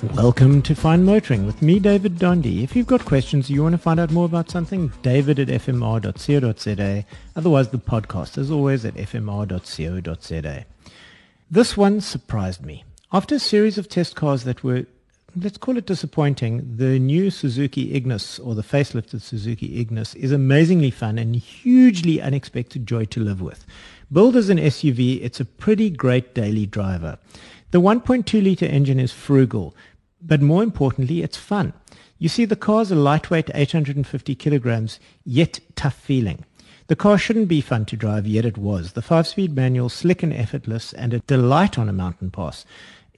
Welcome to Fine Motoring with me, David Donde. If you've got questions, you want to find out more about something, david at fmr.co.za. Otherwise, the podcast, is always, at fmr.co.za. This one surprised me. After a series of test cars that were, let's call it disappointing, the new Suzuki Ignis, or the facelifted Suzuki Ignis, is amazingly fun and hugely unexpected joy to live with. Built as an SUV, it's a pretty great daily driver. The 1.2 litre engine is frugal, but more importantly, it's fun. You see, the car's a lightweight 850 kilograms, yet tough feeling. The car shouldn't be fun to drive, yet it was. The five-speed manual, slick and effortless, and a delight on a mountain pass.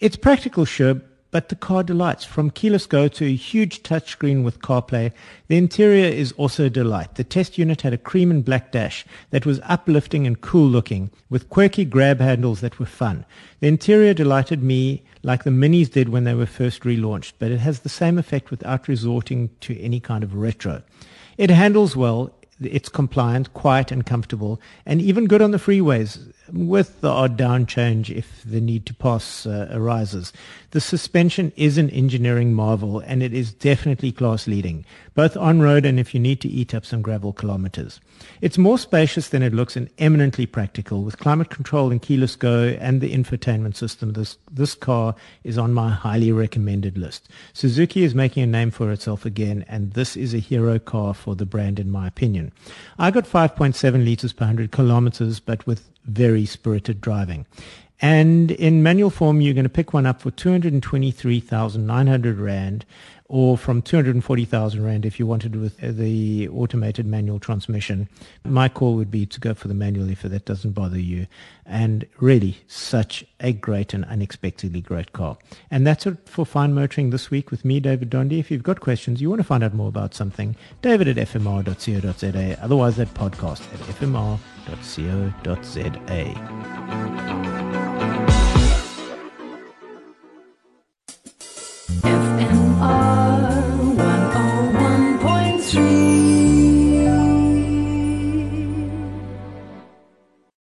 It's practical, sure, but the car delights. From keyless go to a huge touchscreen with CarPlay, the interior is also a delight. The test unit had a cream and black dash that was uplifting and cool looking, with quirky grab handles that were fun. The interior delighted me like the Minis did when they were first relaunched, but it has the same effect without resorting to any kind of retro. It handles well, it's compliant, quiet and comfortable, and even good on the freeways with the odd down change if the need to pass uh, arises. The suspension is an engineering marvel and it is definitely class leading, both on road and if you need to eat up some gravel kilometers. It's more spacious than it looks and eminently practical with climate control and keyless go and the infotainment system. This, this car is on my highly recommended list. Suzuki is making a name for itself again and this is a hero car for the brand in my opinion. I got 5.7 liters per 100 kilometers but with very spirited driving. And in manual form, you're going to pick one up for 223,900 Rand or from 240,000 Rand if you wanted with the automated manual transmission. My call would be to go for the manual if that doesn't bother you. And really, such a great and unexpectedly great car. And that's it for Fine Motoring this week with me, David Donde. If you've got questions, you want to find out more about something, david at fmr.co.za. Otherwise, that podcast at fmr.co.za. If